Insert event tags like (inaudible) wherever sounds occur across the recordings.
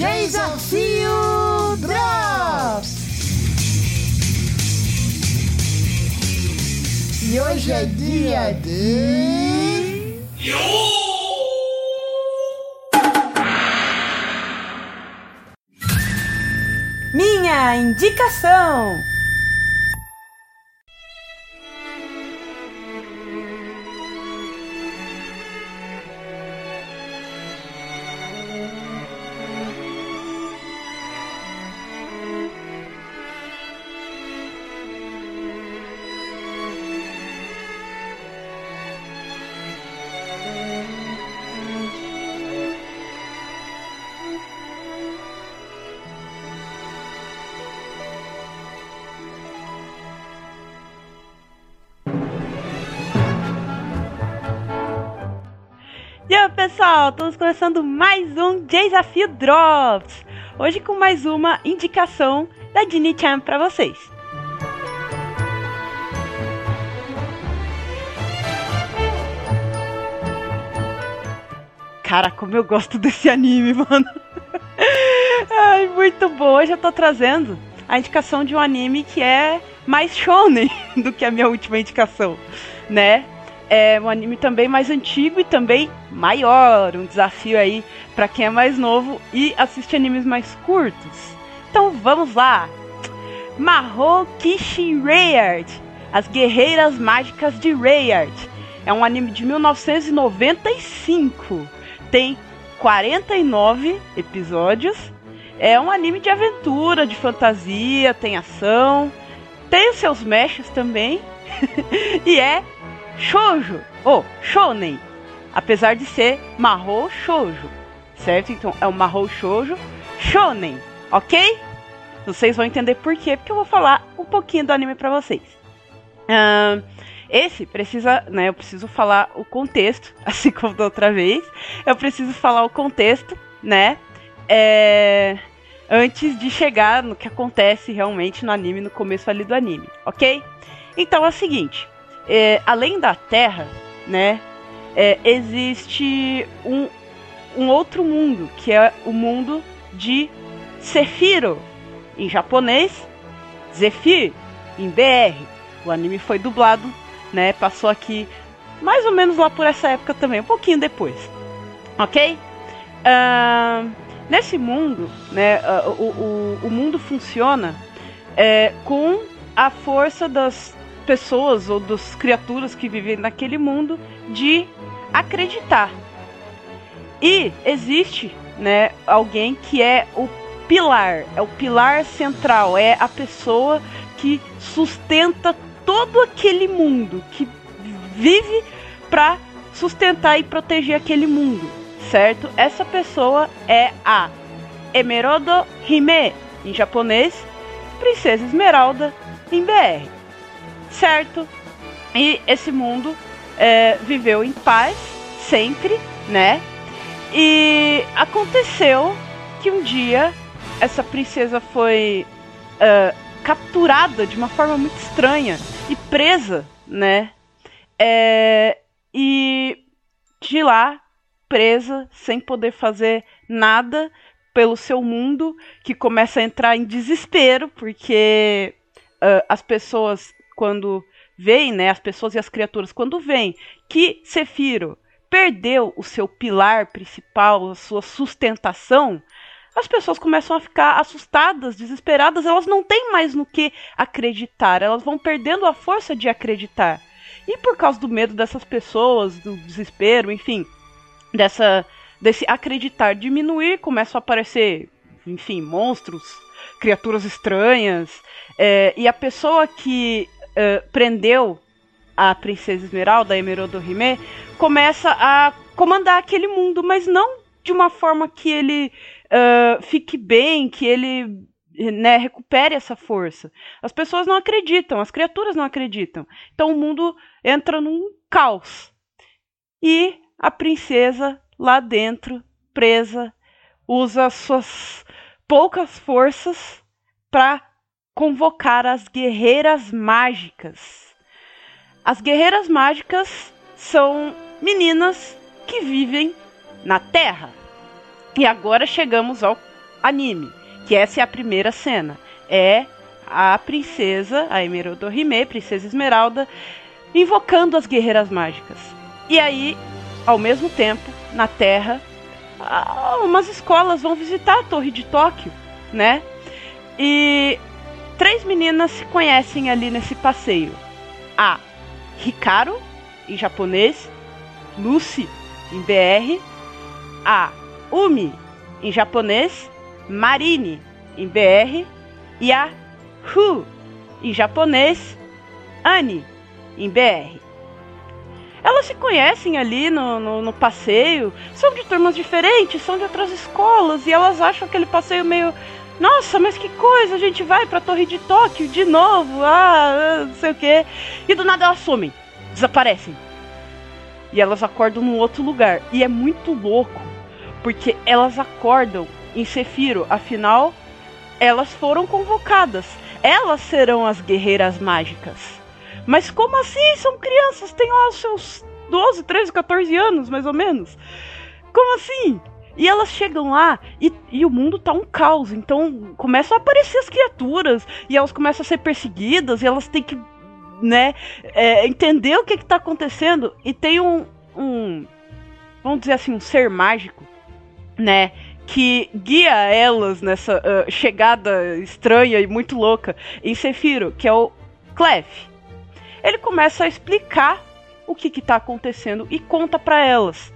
Desafio Drops! E hoje é dia de. Minha indicação! Pessoal, estamos começando mais um Desafio Drops. Hoje com mais uma indicação da Dini Chan para vocês. Cara, como eu gosto desse anime, (laughs) mano. Ai, muito bom. Hoje eu tô trazendo a indicação de um anime que é mais shonen (laughs) do que a minha última indicação, né? É um anime também mais antigo e também maior, um desafio aí para quem é mais novo e assiste animes mais curtos. Então vamos lá. Mahou Kishin Rayard, As Guerreiras Mágicas de Rayard. É um anime de 1995. Tem 49 episódios. É um anime de aventura, de fantasia, tem ação, tem os seus mechas também. (laughs) e é shoujo, ou shonen, apesar de ser mahou shoujo, certo? Então é o mahou shoujo shonen, ok? Vocês vão entender por quê, porque eu vou falar um pouquinho do anime pra vocês. Ahn, esse precisa, né? Eu preciso falar o contexto, (laughs) assim como da outra vez. Eu preciso falar o contexto, né? É, antes de chegar no que acontece realmente no anime, no começo ali do anime, ok? Então é o seguinte: é, além da Terra, né? É, existe um, um outro mundo, que é o mundo de Sefiro, em japonês, Zephyr, em BR. O anime foi dublado, né? Passou aqui mais ou menos lá por essa época também, um pouquinho depois. Ok? Ahn, nesse mundo, né? ah, O, o, o mundo funciona é, com a força das pessoas ou das criaturas que vivem naquele mundo de acreditar. E existe, né, alguém que é o pilar, é o pilar central, é a pessoa que sustenta todo aquele mundo, que vive para sustentar e proteger aquele mundo, certo? Essa pessoa é a Emerodo Hime, em japonês, Princesa Esmeralda em BR, certo? E esse mundo é, viveu em paz sempre, né? E aconteceu que um dia essa princesa foi ah, capturada de uma forma muito estranha e presa, né? É, e de lá, presa, sem poder fazer nada pelo seu mundo, que começa a entrar em desespero, porque ah, as pessoas, quando veem, né, as pessoas e as criaturas, quando veem que Cefiro perdeu o seu pilar principal, a sua sustentação, as pessoas começam a ficar assustadas, desesperadas, elas não têm mais no que acreditar, elas vão perdendo a força de acreditar. E por causa do medo dessas pessoas, do desespero, enfim, dessa desse acreditar diminuir, começam a aparecer, enfim, monstros, criaturas estranhas, é, e a pessoa que é, prendeu a princesa Esmeralda, a Emerald Hime, começa a comandar aquele mundo, mas não de uma forma que ele ah, fique bem, que ele né, recupere essa força. As pessoas não acreditam, as criaturas não acreditam. Então o mundo entra num caos. E a princesa lá dentro, presa, usa suas poucas forças para convocar as guerreiras mágicas. As guerreiras mágicas são meninas que vivem na Terra. E agora chegamos ao anime, que essa é a primeira cena. É a princesa, a Emerald Hime, princesa Esmeralda, invocando as guerreiras mágicas. E aí, ao mesmo tempo, na Terra, umas escolas vão visitar a Torre de Tóquio, né? E três meninas se conhecem ali nesse passeio. A Hikaru, em japonês, Lucy, em BR, a Umi, em japonês, Marine, em BR, e a Hu, em japonês, Anne, em BR. Elas se conhecem ali no, no, no, passeio, são de turmas diferentes, são de outras escolas, e elas acham aquele passeio meio. Nossa, mas que coisa, a gente vai pra Torre de Tóquio de novo, ah, não sei o que. E do nada elas somem, desaparecem. E elas acordam num outro lugar. E é muito louco, porque elas acordam em Sefiro, afinal, elas foram convocadas. Elas serão as guerreiras mágicas. Mas como assim? São crianças, têm lá os seus 12, 13, 14 anos, mais ou menos. Como assim? E elas chegam lá e, e, o mundo tá um caos. Então começam a aparecer as criaturas e elas começam a ser perseguidas e elas têm que, né, é, entender o que, que tá acontecendo. E tem um, um, vamos dizer assim, um ser mágico, né, que guia elas nessa uh, chegada estranha e muito louca em Sefiro, que é o Clef. Ele começa a explicar o que está acontecendo e conta para elas.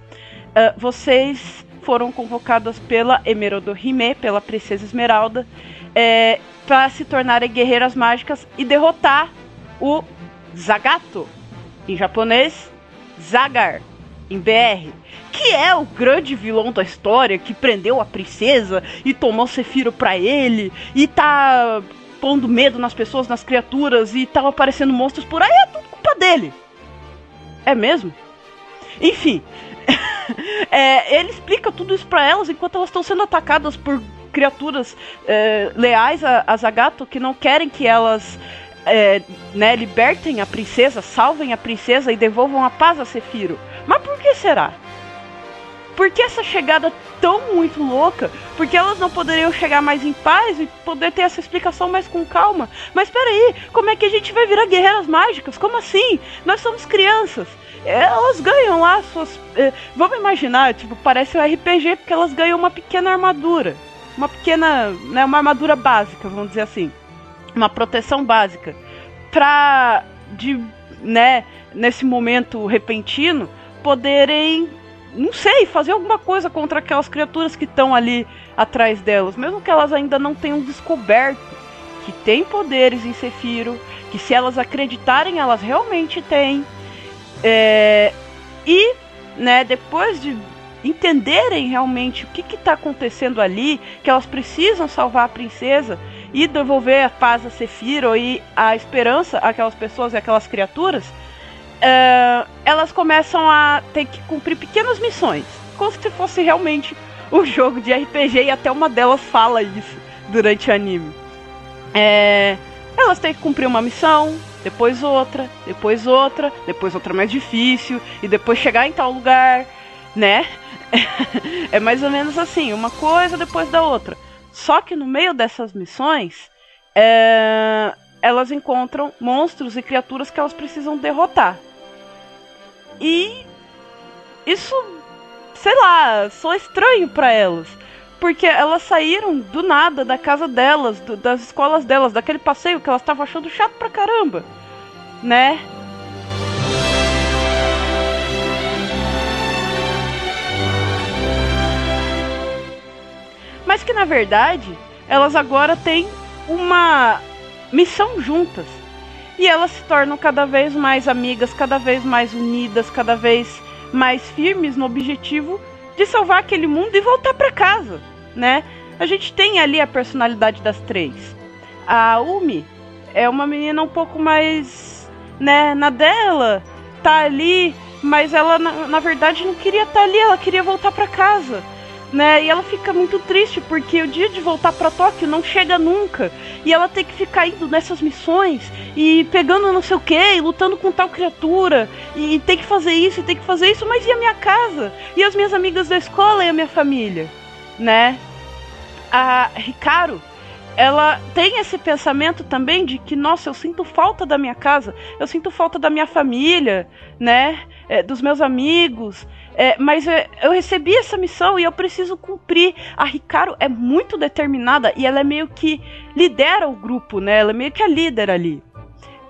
Uh, vocês foram convocadas pela Emerald Hime, pela Princesa Esmeralda, é, para se tornarem guerreiras mágicas e derrotar o Zagato, em japonês, Zagar, em BR, que é o grande vilão da história que prendeu a princesa e tomou Cefiro pra ele e tá pondo medo nas pessoas, nas criaturas e tava aparecendo monstros por aí, é tudo culpa dele. É mesmo? Enfim, (laughs) é, ele explica tudo isso para elas enquanto elas estão sendo atacadas por criaturas é, leais a, a Zagato que não querem que elas é, né, libertem a princesa, salvem a princesa e devolvam a paz a Cefiro. Mas por que será? Por que essa chegada tão muito louca? Porque elas não poderiam chegar mais em paz e poder ter essa explicação mais com calma. Mas peraí, como é que a gente vai virar guerreiras mágicas? Como assim? Nós somos crianças. Elas ganham lá suas. Eh, vamos imaginar, tipo, parece um RPG porque elas ganham uma pequena armadura. Uma pequena. Né, uma armadura básica, vamos dizer assim. Uma proteção básica. Pra. De. né, nesse momento repentino, poderem não sei, fazer alguma coisa contra aquelas criaturas que estão ali atrás delas, mesmo que elas ainda não tenham descoberto que tem poderes em Sefiro, que se elas acreditarem, elas realmente têm. É, e, né, depois de entenderem realmente o que está acontecendo ali, que elas precisam salvar a princesa e devolver a paz a Sefiro e a esperança àquelas pessoas e àquelas criaturas, uh, elas começam a ter que cumprir pequenas missões, como se fosse realmente um (laughs) jogo de RPG e até uma delas fala isso durante o anime. É, elas têm que cumprir uma missão, depois outra, depois outra, depois outra mais difícil e depois chegar em tal lugar, né? (laughs) é mais ou menos assim, uma coisa depois da outra. Só que no meio dessas missões, é, elas encontram monstros e criaturas que elas precisam derrotar. E isso, sei lá, só estranho para elas. Porque elas saíram do nada da casa delas, do, das escolas delas, daquele passeio que elas estavam achando chato pra caramba, né? Mas que na verdade elas agora têm uma missão juntas. E elas se tornam cada vez mais amigas, cada vez mais unidas, cada vez mais firmes no objetivo de salvar aquele mundo e voltar para casa, né? A gente tem ali a personalidade das três. A Umi é uma menina um pouco mais, né, na dela, tá ali, mas ela na, na verdade não queria estar tá ali, ela queria voltar para casa né? E ela fica muito triste porque o dia de voltar para Tóquio não chega nunca. E ela tem que ficar indo nessas missões e pegando não sei o que, lutando com tal criatura. E, tem que fazer isso, e tem que fazer isso, mas e a minha casa? E as minhas amigas da escola e a minha família, né? a Hikaru ela tem esse pensamento também de que, nossa, eu sinto falta da minha casa, eu sinto falta da minha família, né? É, dos meus amigos. É, mas é, eu recebi essa missão e eu preciso cumprir. A Ricardo é muito determinada e ela é meio que lidera o grupo, né? Ela é meio que a líder ali.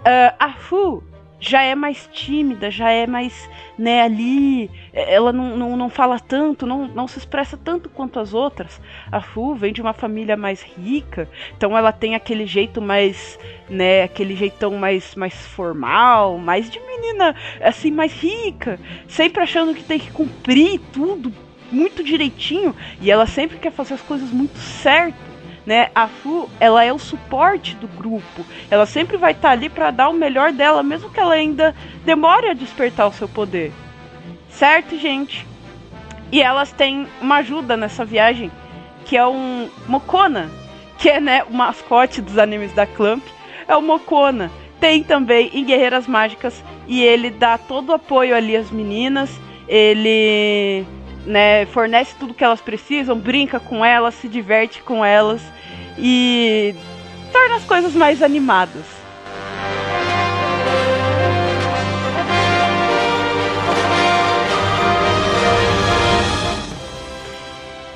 Uh, a Fu já é mais tímida, já é mais, né, ali, é, ela não, não, não fala tanto, não, não se expressa tanto quanto as outras. A Fu vem de uma família mais rica, então ela tem aquele jeito mais, né, aquele jeitão mais, mais formal, mais de menina, assim, mais rica, sempre achando que tem que cumprir tudo muito direitinho, e ela sempre quer fazer as coisas muito certo né? A Fu, ela é o suporte do grupo. Ela sempre vai estar tá ali para dar o melhor dela, mesmo que ela ainda demore a despertar o seu poder. Certo, gente? E elas têm uma ajuda nessa viagem, que é um Mokona, que é, né, o mascote dos animes da Clamp, é o Mokona. Tem também em Guerreiras Mágicas e ele dá todo o apoio ali às meninas. Ele né, fornece tudo que elas precisam, brinca com elas, se diverte com elas e torna as coisas mais animadas.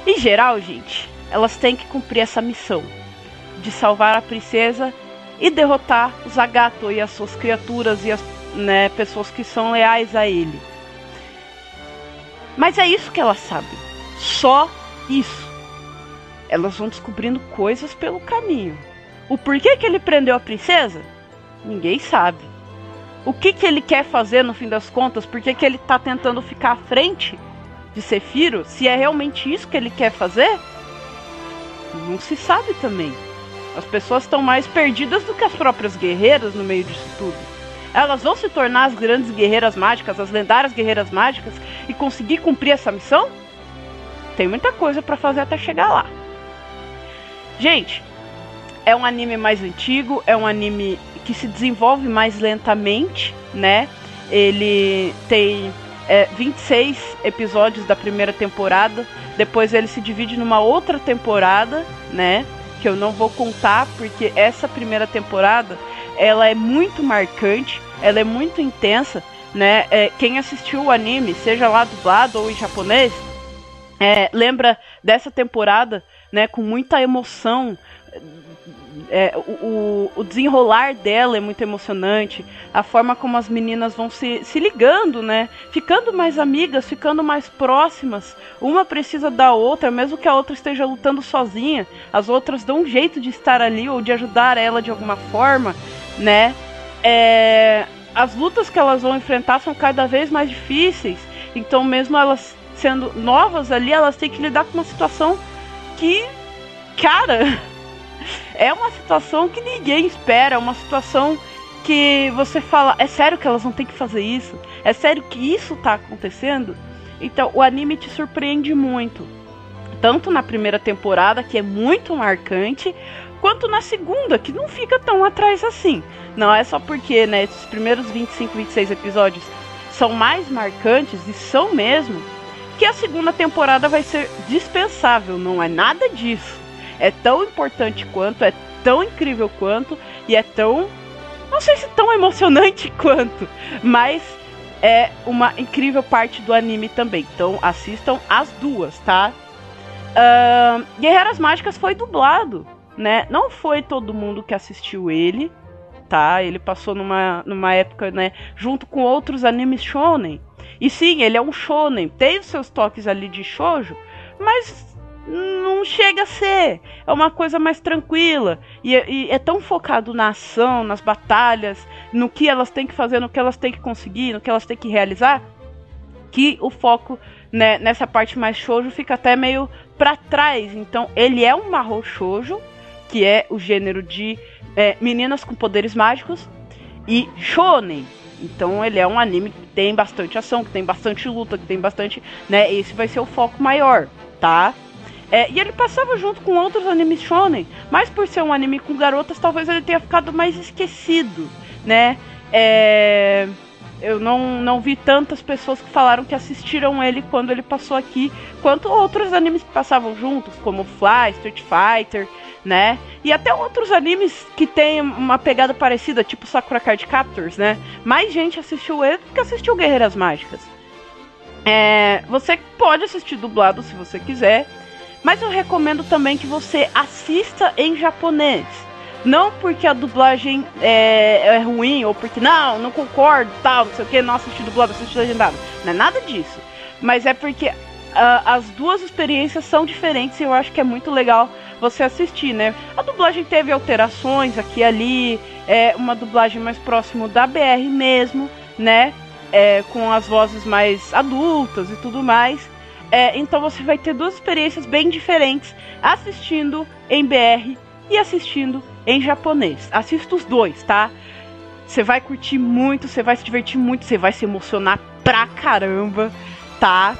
Em geral, gente, elas têm que cumprir essa missão de salvar a princesa e derrotar o Zagato e as suas criaturas e as né, pessoas que são leais a ele. Mas é isso que elas sabem. Só isso. Elas vão descobrindo coisas pelo caminho. O porquê que ele prendeu a princesa? Ninguém sabe. O que, que ele quer fazer no fim das contas? Por que, que ele está tentando ficar à frente de Sefiro? Se é realmente isso que ele quer fazer? Não se sabe também. As pessoas estão mais perdidas do que as próprias guerreiras no meio disso tudo elas vão se tornar as grandes guerreiras mágicas, as lendárias guerreiras mágicas e conseguir cumprir essa missão? Tem muita coisa para fazer até chegar lá. Gente, é um anime mais antigo, é um anime que se desenvolve mais lentamente, né? Ele tem é, 26 episódios da primeira temporada, depois ele se divide numa outra temporada, né? Que eu não vou contar porque essa primeira temporada ela é muito marcante, ela é muito intensa, né? É, quem assistiu o anime, seja lá dublado ou em japonês, é, lembra dessa temporada, né? Com muita emoção. É, o, o, desenrolar dela é muito emocionante, a forma como as meninas vão se, se ligando, né? Ficando mais amigas, ficando mais próximas. Uma precisa da outra, mesmo que a outra esteja lutando sozinha. As outras dão um jeito de estar ali ou de ajudar ela de alguma forma né? É, as lutas que elas vão enfrentar são cada vez mais difíceis. Então, mesmo elas sendo novas ali, elas têm que lidar com uma situação que, cara, (laughs) é uma situação que ninguém espera, é uma situação que você fala, é sério que elas vão ter que fazer isso? É sério que isso tá acontecendo? Então, o anime te surpreende muito. Tanto na primeira temporada, que é muito marcante, quanto na segunda, que não fica tão atrás assim. Não é só porque, né, esses primeiros 25, 26 episódios são mais marcantes e são mesmo, que a segunda temporada vai ser dispensável, não é nada disso. É tão importante quanto, é tão incrível quanto e é tão não sei se tão emocionante (laughs) quanto, mas é uma incrível parte do anime também. Então assistam as duas, tá? Uh, Guerreiras Mágicas foi dublado né? Não foi todo mundo que assistiu ele, tá? Ele passou numa, numa época, né, junto com outros animes shonen. E sim, ele é um shonen, tem os seus toques ali de shoujo, mas não chega a ser. É uma coisa mais tranquila. E, e, é tão focado na ação, nas batalhas, no que elas têm que fazer, no que elas têm que conseguir, no que elas têm que realizar, que o foco né, nessa parte mais shoujo fica até meio para trás. Então, ele é um marro shoujo, que é o gênero de é, meninas com poderes mágicos, e shonen. Então ele é um anime que tem bastante ação, que tem bastante luta, que tem bastante, né? Esse vai ser o foco maior, tá? É, e ele passava junto com outros animes shonen, mas por ser um anime com garotas, talvez ele tenha ficado mais esquecido, né? É... Eu não, não vi tantas pessoas que falaram que assistiram ele quando ele passou aqui, quanto outros animes que passavam juntos, como Fly, Street Fighter, né? E até outros animes que tem uma pegada parecida, tipo Sakura Card Captors, né? Mais gente assistiu ele do que assistiu Guerreiras Mágicas. É, você pode assistir dublado se você quiser, mas eu recomendo também que você assista em japonês. Não porque a dublagem é, é ruim ou porque não, não concordo, tal, não sei o que, não assisti dublado, assisti legendado. Não é nada disso. Mas é porque uh, as duas experiências são diferentes e eu acho que é muito legal você assistir, né? A dublagem teve alterações aqui e ali, é uma dublagem mais próximo da BR mesmo, né? É, com as vozes mais adultas e tudo mais. É, então você vai ter duas experiências bem diferentes assistindo em BR e assistindo em japonês. Assista os dois, tá? Você vai curtir muito, você vai se divertir muito, você vai se emocionar pra caramba, tá?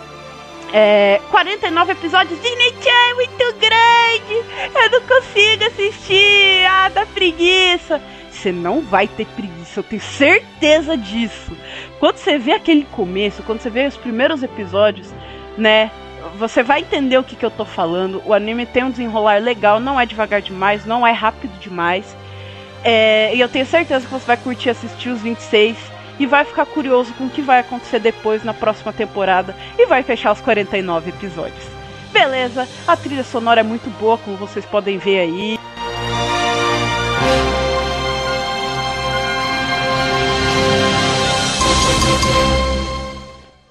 É, 49 episódios de Nichan é muito grande. Eu não consigo assistir. Ah, dá preguiça. Você não vai ter preguiça, eu tenho certeza disso. Quando você vê aquele começo, quando você vê os primeiros episódios, né? Você vai entender o que, que eu tô falando. O anime tem um desenrolar legal, não é devagar demais, não é rápido demais. É, e eu tenho certeza que você vai curtir assistir os 26 e vai ficar curioso com o que vai acontecer depois na próxima temporada e vai fechar os 49 episódios. Beleza, a trilha sonora é muito boa, como vocês podem ver aí.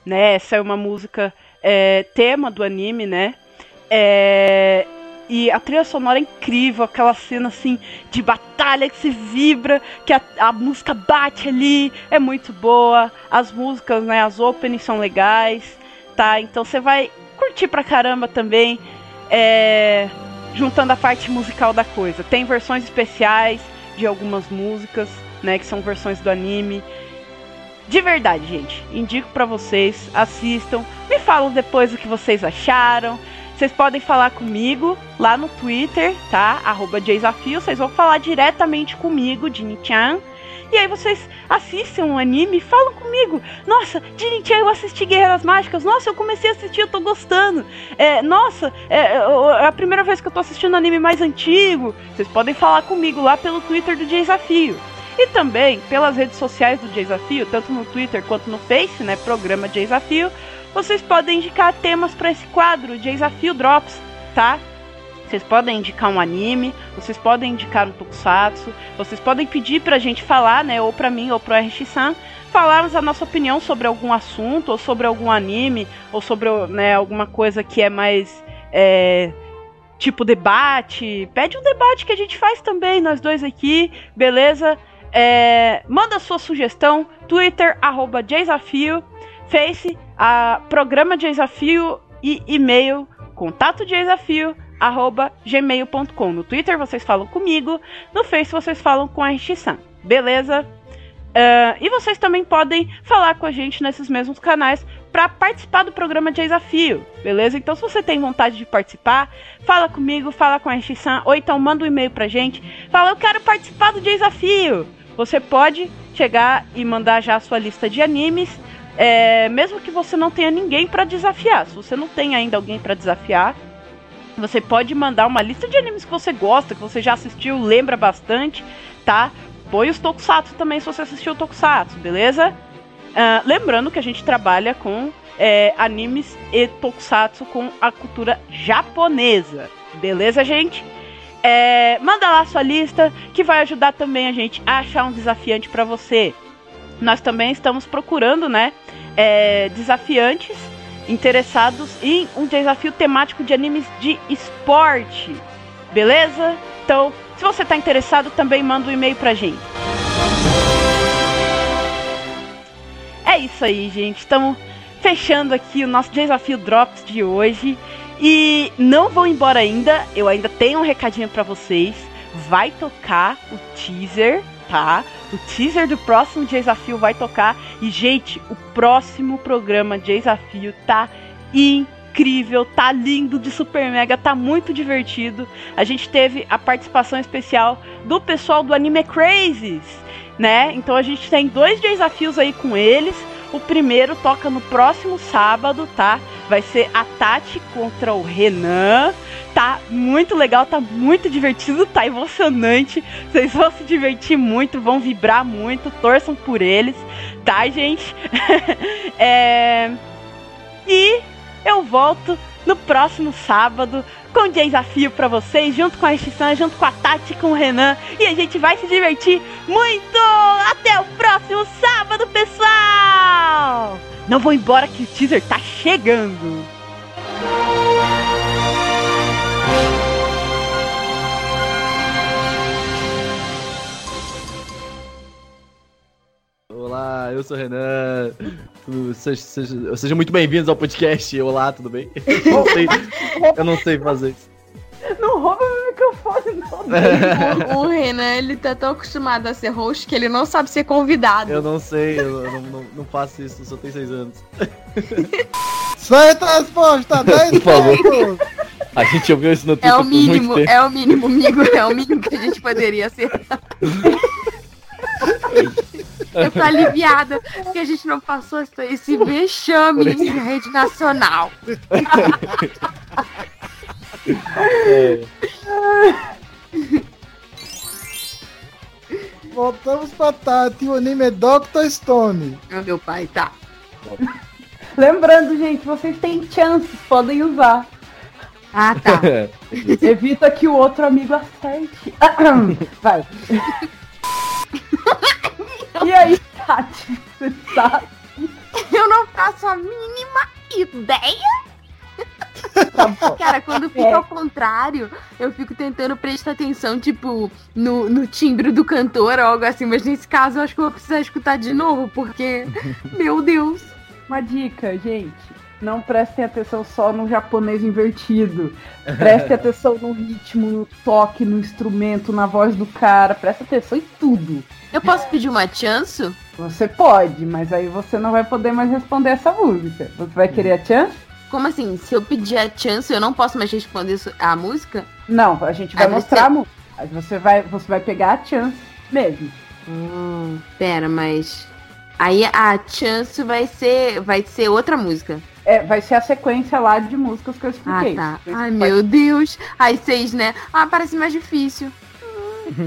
Né, essa é uma música é, tema do anime, né? É, e a trilha sonora é incrível, aquela cena assim de batalha que se vibra, que a, a, música bate ali, é muito boa. As músicas, né, as openings são legais, tá? Então você vai curtir pra caramba também, é, juntando a parte musical da coisa. Tem versões especiais de algumas músicas, né, que são versões do anime. De verdade, gente, indico para vocês, assistam, me falam depois o que vocês acharam. Vocês podem falar comigo lá no Twitter, tá? Arroba Desafio. Vocês vão falar diretamente comigo, Jini-chan. E aí vocês assistem um anime e falam comigo. Nossa, Jini-chan, eu assisti Guerreiras Mágicas. Nossa, eu comecei a assistir, eu tô gostando. É, nossa, é, é a primeira vez que eu tô assistindo anime mais antigo. Vocês podem falar comigo lá pelo Twitter do Desafio. E também pelas redes sociais do Desafio, tanto no Twitter quanto no Face, né? Programa Desafio vocês podem indicar temas para esse quadro de Desafio Drops, tá? Vocês podem indicar um anime, vocês podem indicar um tokusatsu, vocês podem pedir pra gente falar, né, ou pra mim ou pro RX-san, falarmos a nossa opinião sobre algum assunto, ou sobre algum anime, ou sobre né, alguma coisa que é mais é, tipo debate. Pede um debate que a gente faz também, nós dois aqui, beleza? É, manda sua sugestão, Twitter, arroba Desafio, Face, a programa de desafio e e-mail contato de desafio arroba gmail.com. No Twitter vocês falam comigo, no Face vocês falam com a Rishisan, beleza? Uh, e vocês também podem falar com a gente nesses mesmos canais para participar do programa de desafio, beleza? Então, se você tem vontade de participar, fala comigo, fala com a Rishisan, ou então manda um e-mail pra gente, fala eu quero participar do desafio. Você pode chegar e mandar já a sua lista de animes é, mesmo que você não tenha ninguém para desafiar, se você não tem ainda alguém para desafiar, você pode mandar uma lista de animes que você gosta, que você já assistiu, lembra bastante, tá? Põe os tokusatsu também se você assistiu o tokusatsu, beleza? Uh, lembrando que a gente trabalha com é, animes e tokusatsu com a cultura japonesa, beleza, gente? É, manda lá sua lista que vai ajudar também a gente a achar um desafiante para você. Nós também estamos procurando, né, é, desafiantes interessados em um desafio temático de animes de esporte. Beleza? Então, se você está interessado, também manda um e-mail pra gente. É isso aí, gente. Estamos fechando aqui o nosso desafio Drops de hoje. E não vou embora ainda, eu ainda tenho um recadinho para vocês. Vai tocar o teaser tá? O teaser do próximo desafio vai tocar. E, gente, o próximo programa de desafio tá incrível, tá lindo de super mega, tá muito divertido. A gente teve a participação especial do pessoal do Anime Crazes. né? Então a gente tem dois desafios aí com eles. O primeiro toca no próximo sábado, tá? Vai ser a Tati contra o Renan. Tá muito legal, tá muito divertido, tá emocionante. Vocês vão se divertir muito, vão vibrar muito, torçam por eles, tá, gente? (laughs) é... E eu volto no próximo sábado com desafio para vocês, junto com a Rissan, junto com a Tati, com o Renan. E a gente vai se divertir muito! Até o próximo sábado, pessoal! Não vou embora que o teaser tá chegando! Olá, eu sou o Renan. Sejam seja, seja muito bem-vindos ao podcast. Olá, tudo bem? Eu não sei, eu não sei fazer isso. Não rouba meu microfone, não. o, o Renan, ele tá tão acostumado a ser host que ele não sabe ser convidado. Eu não sei, eu não, não, não faço isso, só tenho seis anos. Certa resposta, (laughs) 10 Por favor. A gente ouviu isso no Twitter É o mínimo, é o mínimo, amigo, é o mínimo que a gente poderia acertar. (laughs) Eu tô aliviada que a gente não passou esse vexame em rede nacional. É. Voltamos pra Tati, o anime é Doctor Stone. Ah, Meu pai, tá. Lembrando, gente, vocês têm chances, podem usar. Ah, tá. (laughs) Evita que o outro amigo acerte. (coughs) Vai. (laughs) e aí, Tati, você tá? (laughs) Eu não faço a mínima ideia. Tá. Cara, quando fica ao contrário, eu fico tentando prestar atenção, tipo, no, no timbre do cantor ou algo assim, mas nesse caso eu acho que eu vou precisar escutar de novo, porque, (laughs) meu Deus. Uma dica, gente. Não prestem atenção só no japonês invertido. Prestem (laughs) atenção no ritmo, no toque, no instrumento, na voz do cara. Presta atenção em tudo. Eu posso pedir uma chance? Você pode, mas aí você não vai poder mais responder essa música. Você vai querer a chance? Como assim? Se eu pedir a chance, eu não posso mais responder a música? Não, a gente vai Aí você- mostrar a música. Aí você vai, você vai pegar a chance mesmo. Hum, pera, mas. Aí a chance vai ser. Vai ser outra música. É, vai ser a sequência lá de músicas que eu Ah, expliquei. tá. Você Ai, meu Deus. Aí seis, né? Ah, parece mais difícil.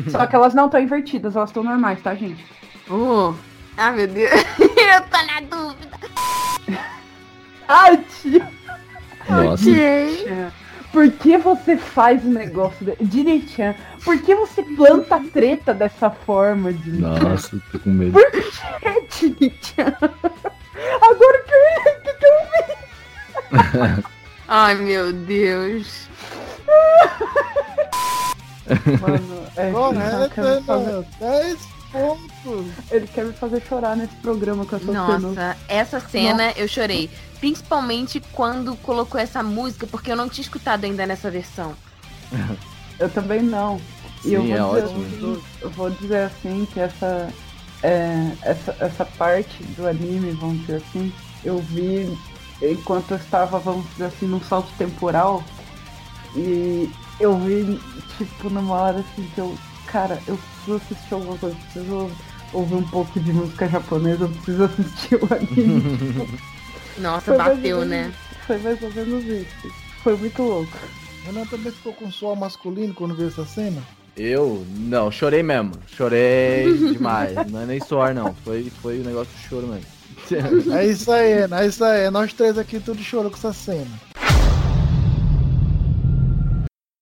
Só que elas não estão invertidas, elas estão normais, tá, gente? Oh. Ah, meu Deus. (laughs) eu tô na dúvida. Ai, tio, Nossa. Ok. por que você faz o negócio de... Direitinho, por que você planta a treta dessa forma, de Nossa, tô com medo. (laughs) Agora que que eu (laughs) Ai, meu Deus. Mano, é, Correto, ele, quer me fazer, Renan. 10 pontos. ele quer me fazer chorar nesse programa com essa cena. Nossa, essa cena eu chorei. Principalmente quando colocou essa música, porque eu não tinha escutado ainda nessa versão. Eu também não. E Sim, eu vou é dizer ótimo. assim, eu vou dizer assim que essa, é, essa, essa parte do anime, vamos dizer assim, eu vi enquanto eu estava, vamos dizer assim, num salto temporal. E eu vi, tipo, numa hora assim que eu. Cara, eu preciso assistir alguma coisa, eu preciso ouvir um pouco de música japonesa, eu preciso assistir o anime. (laughs) Nossa, Foi bateu, menos né? Foi mais ou menos isso. Foi muito louco. Renan também ficou com suor masculino quando viu essa cena. Eu? Não, chorei mesmo. Chorei (laughs) demais. Não é nem suor, não. Foi, foi um negócio de choro mesmo. É isso aí, é isso aí. Nós três aqui tudo chorou com essa cena.